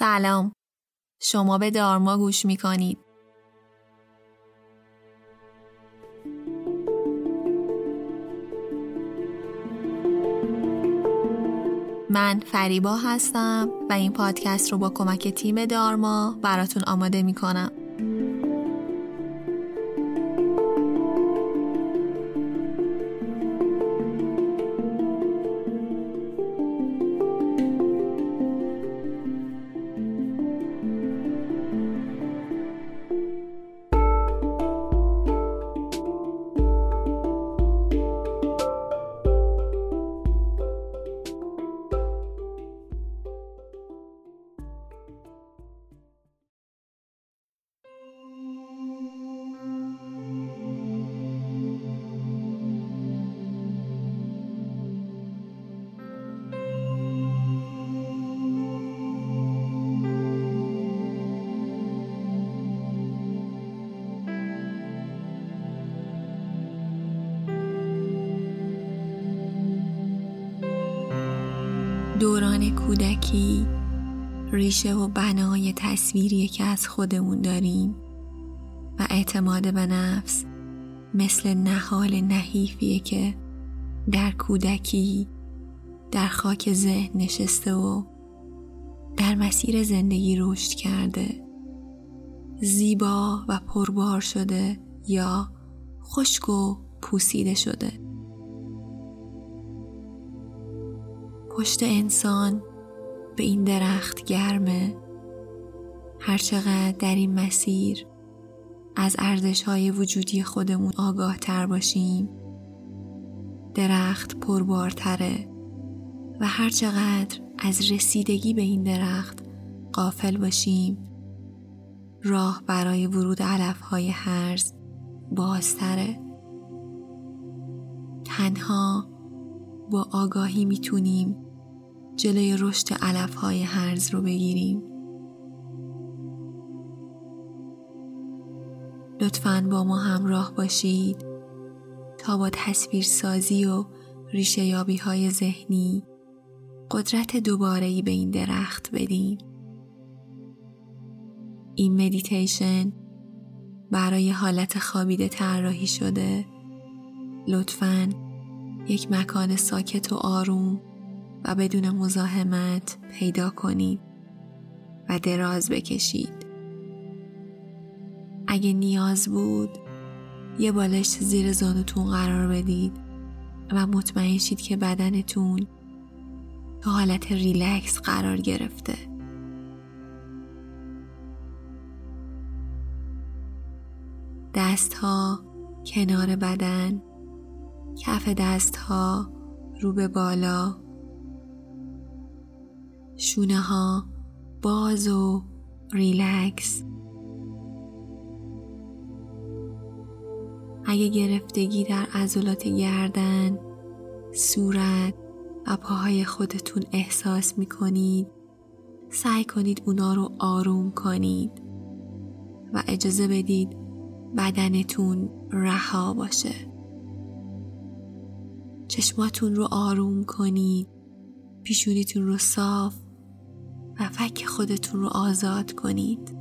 سلام شما به دارما گوش می کنید من فریبا هستم و این پادکست رو با کمک تیم دارما براتون آماده می کنم. دوران کودکی ریشه و بنای تصویری که از خودمون داریم و اعتماد به نفس مثل نهال نحیفیه که در کودکی در خاک ذهن نشسته و در مسیر زندگی رشد کرده. زیبا و پربار شده یا خشک و پوسیده شده. پشت انسان به این درخت گرمه. هرچقدر در این مسیر از ارزش های وجودی خودمون آگاه تر باشیم درخت پربارتره و هرچقدر از رسیدگی به این درخت قافل باشیم راه برای ورود علف های هرز بازتره. تنها با آگاهی می‌تونیم جلوی رشد علف های هرز رو بگیریم. لطفا با ما همراه باشید تا با تصویر سازی و ریشه یابی های ذهنی قدرت دوباره به این درخت بدیم. این مدیتیشن برای حالت خوابیده طراحی شده. لطفاً یک مکان ساکت و آروم و بدون مزاحمت پیدا کنید و دراز بکشید. اگه نیاز بود یه بالش زیر زانوتون قرار بدید و مطمئن شید که بدنتون تو حالت ریلکس قرار گرفته. دستها کنار بدن کف دست ها رو به بالا شونه ها باز و ریلکس. اگه گرفتگی در عضلات گردن صورت و پاهای خودتون احساس می کنید سعی کنید اونا رو آروم کنید و اجازه بدید بدنتون رها باشه. چشماتون رو آروم کنید پیشونیتون رو صاف و فک خودتون رو آزاد کنید.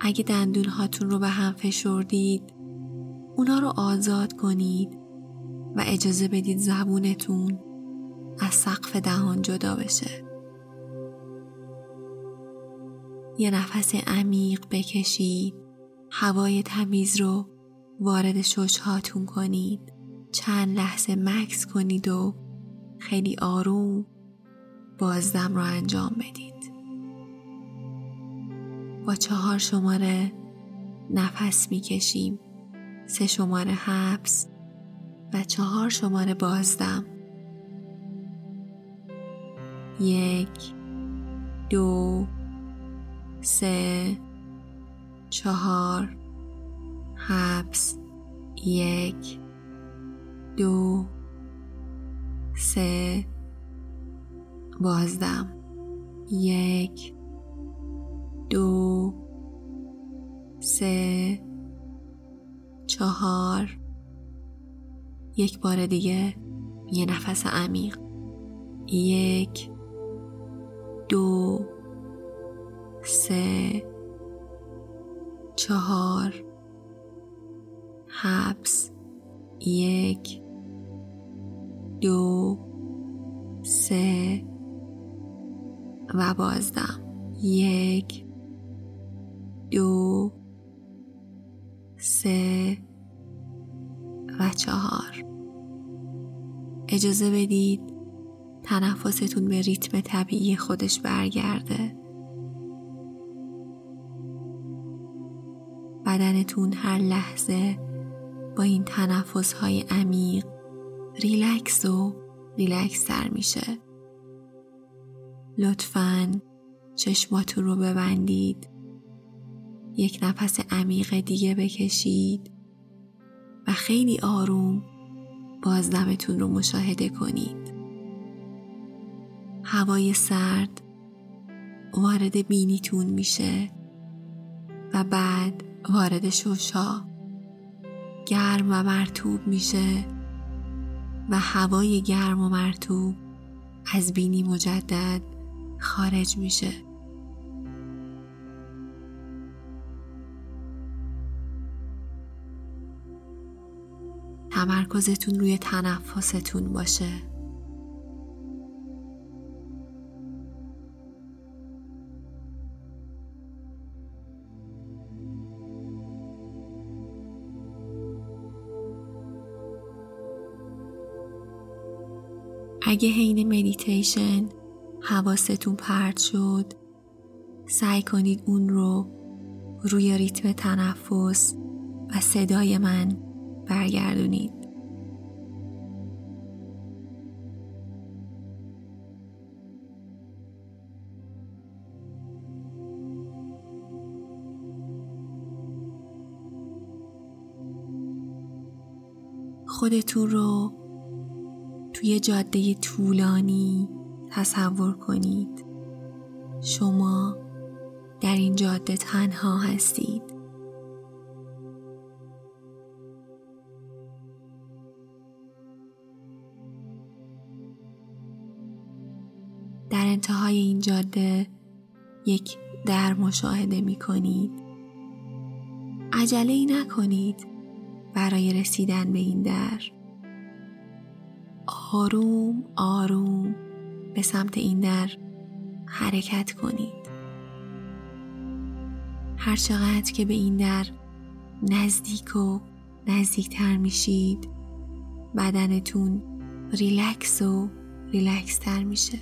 اگه دندون هاتون رو به هم فشردید اونا رو آزاد کنید و اجازه بدید زبونتون از سقف دهان جدا بشه. یه نفس عمیق بکشید هوای تمیز رو وارد هاتون کنید. چند لحظه مکس کنید و خیلی آروم بازدم رو انجام بدید. با چهار شماره نفس می‌کشیم سه شماره حبس و چهار شماره بازدم. یک دو سه چهار حبس یک دو سه بازدم. یک دو سه چهار. یک بار دیگه یه نفس عمیق. یک دو سه چهار. حبس. یک دو سه و بازدم. یک دو سه و چهار. اجازه بدید تنفستون به ریتم طبیعی خودش برگرده. بدنتون هر لحظه با این تنفس های عمیق ریلکس و ریلکس تر میشه. لطفا چشماتون رو ببندید. یک نفس عمیق دیگه بکشید و خیلی آروم بازدمتون رو مشاهده کنید. هوای سرد وارد بینیتون میشه و بعد وارد شوشا گرم و مرتوب میشه و هوای گرم و مرتوب از بینی مجدد خارج میشه. تمرکزتون روی تنفستون باشه. اگه حین مدیتیشن حواستون پرت شد. سعی کنید اون رو روی ریتم تنفس و صدای من برگردونید. خودتون رو توی جاده طولانی تصور کنید. شما در این جاده تنها هستید. در انتهای این جاده یک در مشاهده می کنید. عجله ای نکنید برای رسیدن به این در. آروم آروم. به سمت این در حرکت کنید. هر چقدر که به این در نزدیک و نزدیکتر میشید بدنتون ریلکس و ریلکس تر میشه.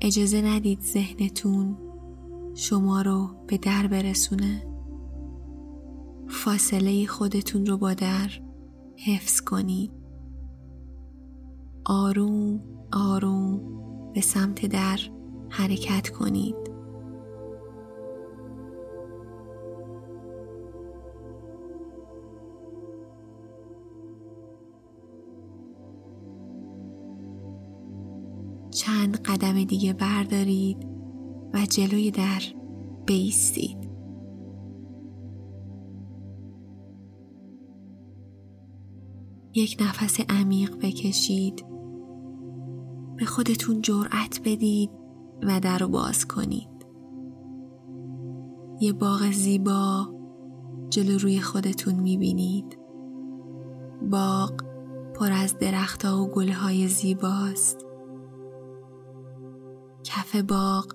اجازه ندید ذهنتون شما رو به در برسونه. فاصله خودتون رو با در حفظ کنید. آروم آروم به سمت در حرکت کنید. چند قدم دیگه بردارید و جلوی در بیستید. یک نفس عمیق بکشید. به خودتون جرأت بدید و در رو باز کنید. یه باغ زیبا جلو روی خودتون می‌بینید. باغ پر از درختها و گلهای زیباست. کف باغ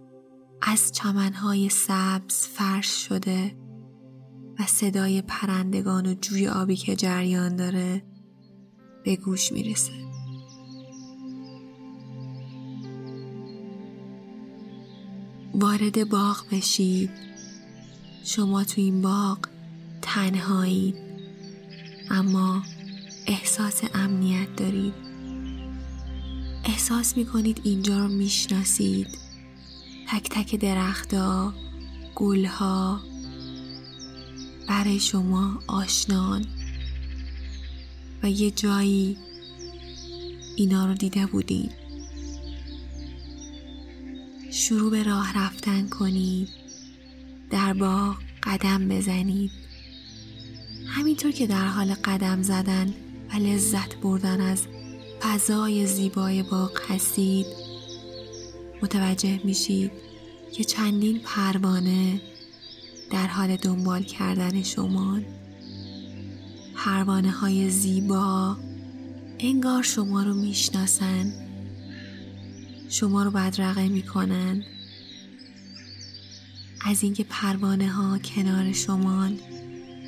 از چمنهای سبز فرش شده و صدای پرندگان و جوی آبی که جریان داره به گوش می‌رسه. وارد باغ بشید شما تو این باغ تنهایید اما احساس امنیت دارید. احساس می‌کنید اینجا رو می‌شناسید. تک تک درختها گلها. برای شما آشنان. و یه جایی اینا رو دیده بودید شروع به راه رفتن کنید. در باغ قدم بزنید. همینطور که در حال قدم زدن و لذت بردن از فضای زیبای باغ هستید متوجه میشید که چندین پروانه در حال دنبال کردن شما پروانه های زیبا انگار شما رو می‌شناسن. شما رو بدرقه می‌کنن. از اینکه پروانه ها کنار شما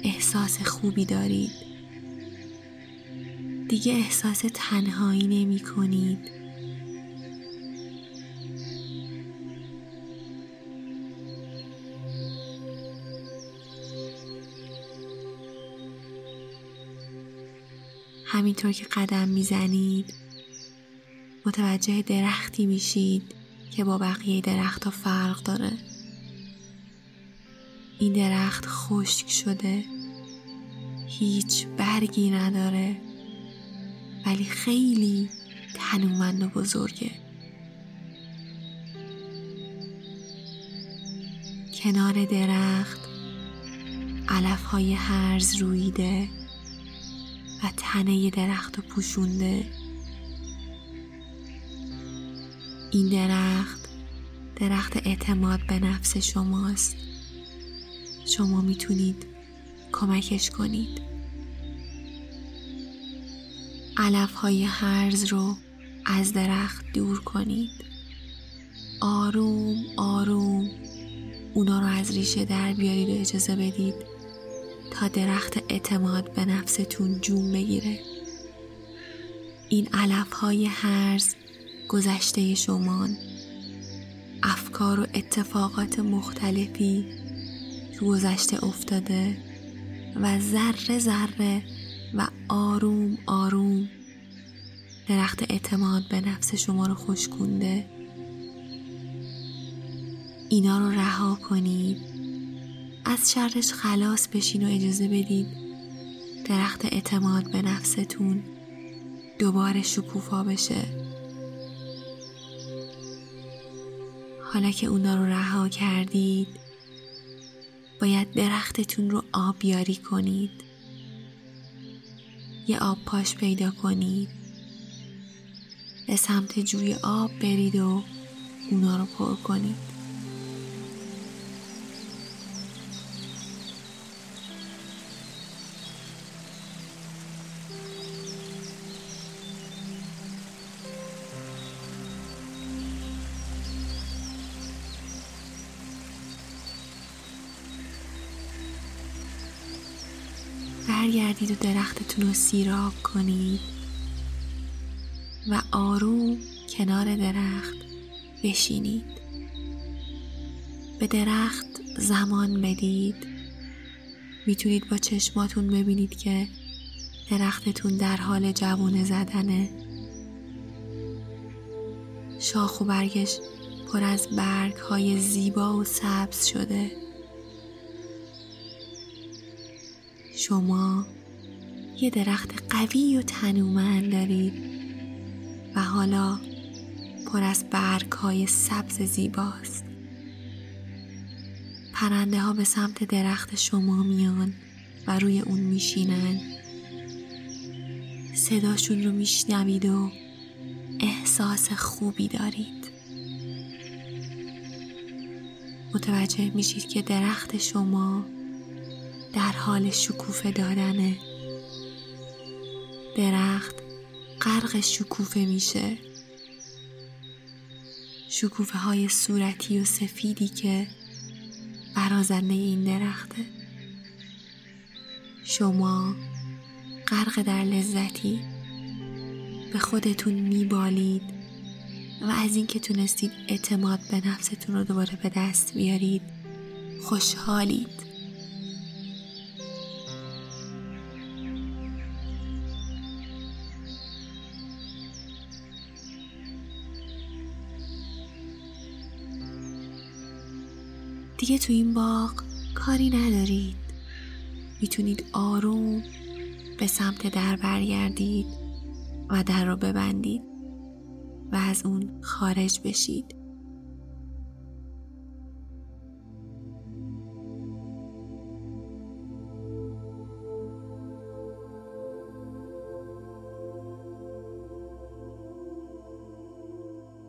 احساس خوبی دارید. دیگه احساس تنهایی نمی کنید همینطور که قدم می‌زنید متوجه درختی میشید که با بقیه درختها فرق داره. این درخت خشک شده. هیچ برگی نداره. ولی خیلی تنومند و بزرگه. کنار درخت علف های هرز رویده و تنه درخت و پوشونده. این درخت درخت اعتماد به نفس شماست. شما می‌تونید کمکش کنید. علف های هرز رو از درخت دور کنید. آروم آروم اونا رو از ریشه در بیارید و اجازه بدید تا درخت اعتماد به نفستون جون بگیره. این علف های هرز گذشته شمان افکار و اتفاقات مختلفی گذشته افتاده و ذره ذره و آروم آروم درخت اعتماد به نفس شما رو خوشکونده اینا رو رها کنید. از شرش خلاص بشین و اجازه بدید درخت اعتماد به نفستون دوباره شکوفا بشه. حالا که اونا رو رها کردید باید درختتون رو آبیاری کنید. یه آب پاش پیدا کنید. به سمت جوی آب برید و اونا رو پر کنید. درختتون رو سیراب کنید و آروم کنار درخت بشینید. به درخت زمان بدید. می‌تونید با چشماتون ببینید که درختتون در حال جوانه زدنه. شاخ و برگش پر از برگ های زیبا و سبز شده. شما یه درخت قوی و تنومند دارید و حالا پر از برگ های سبز زیباست. پرنده ها به سمت درخت شما میان و روی اون میشینن. صداشون رو میشنوید و احساس خوبی دارید. متوجه میشید که درخت شما در حال شکوفه دادنه. درخت غرق شکوفه میشه. شکوفه های صورتی و سفیدی که برازنده این درخته. شما غرق در لذتی به خودتون میبالید و از اینکه تونستید اعتماد به نفستون رو دوباره به دست بیارید خوشحالید. دیگه تو این باغ کاری ندارید. می‌تونید آروم به سمت در برگردید و در رو ببندید و از اون خارج بشید.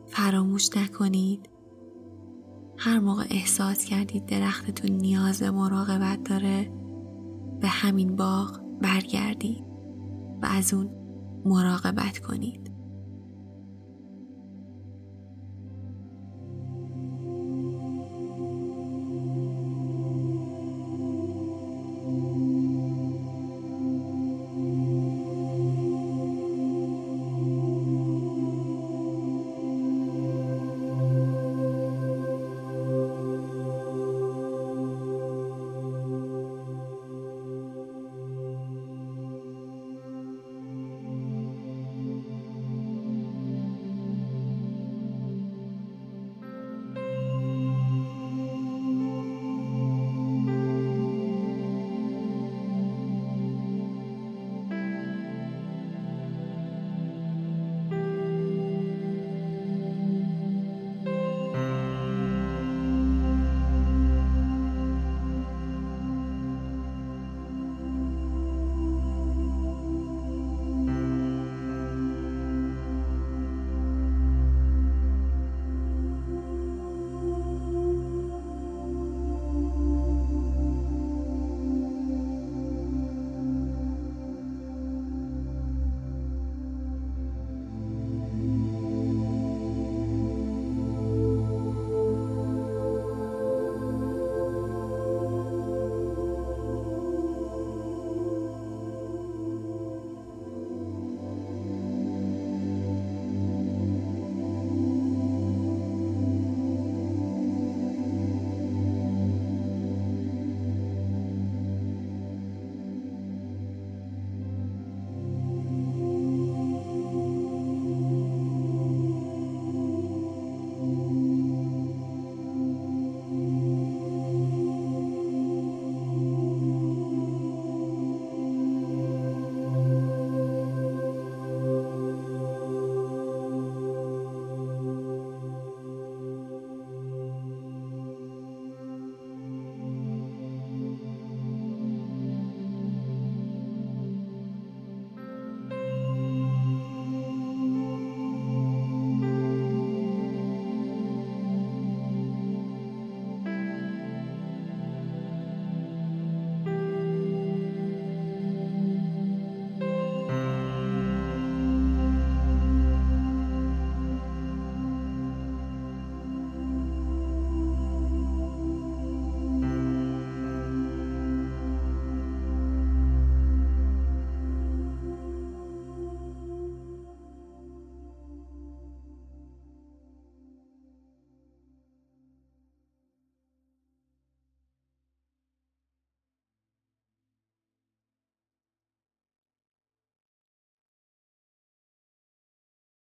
فراموش نکنید هر موقع احساس کردید درختتون نیاز به مراقبت داره به همین باغ برگردید و از اون مراقبت کنید.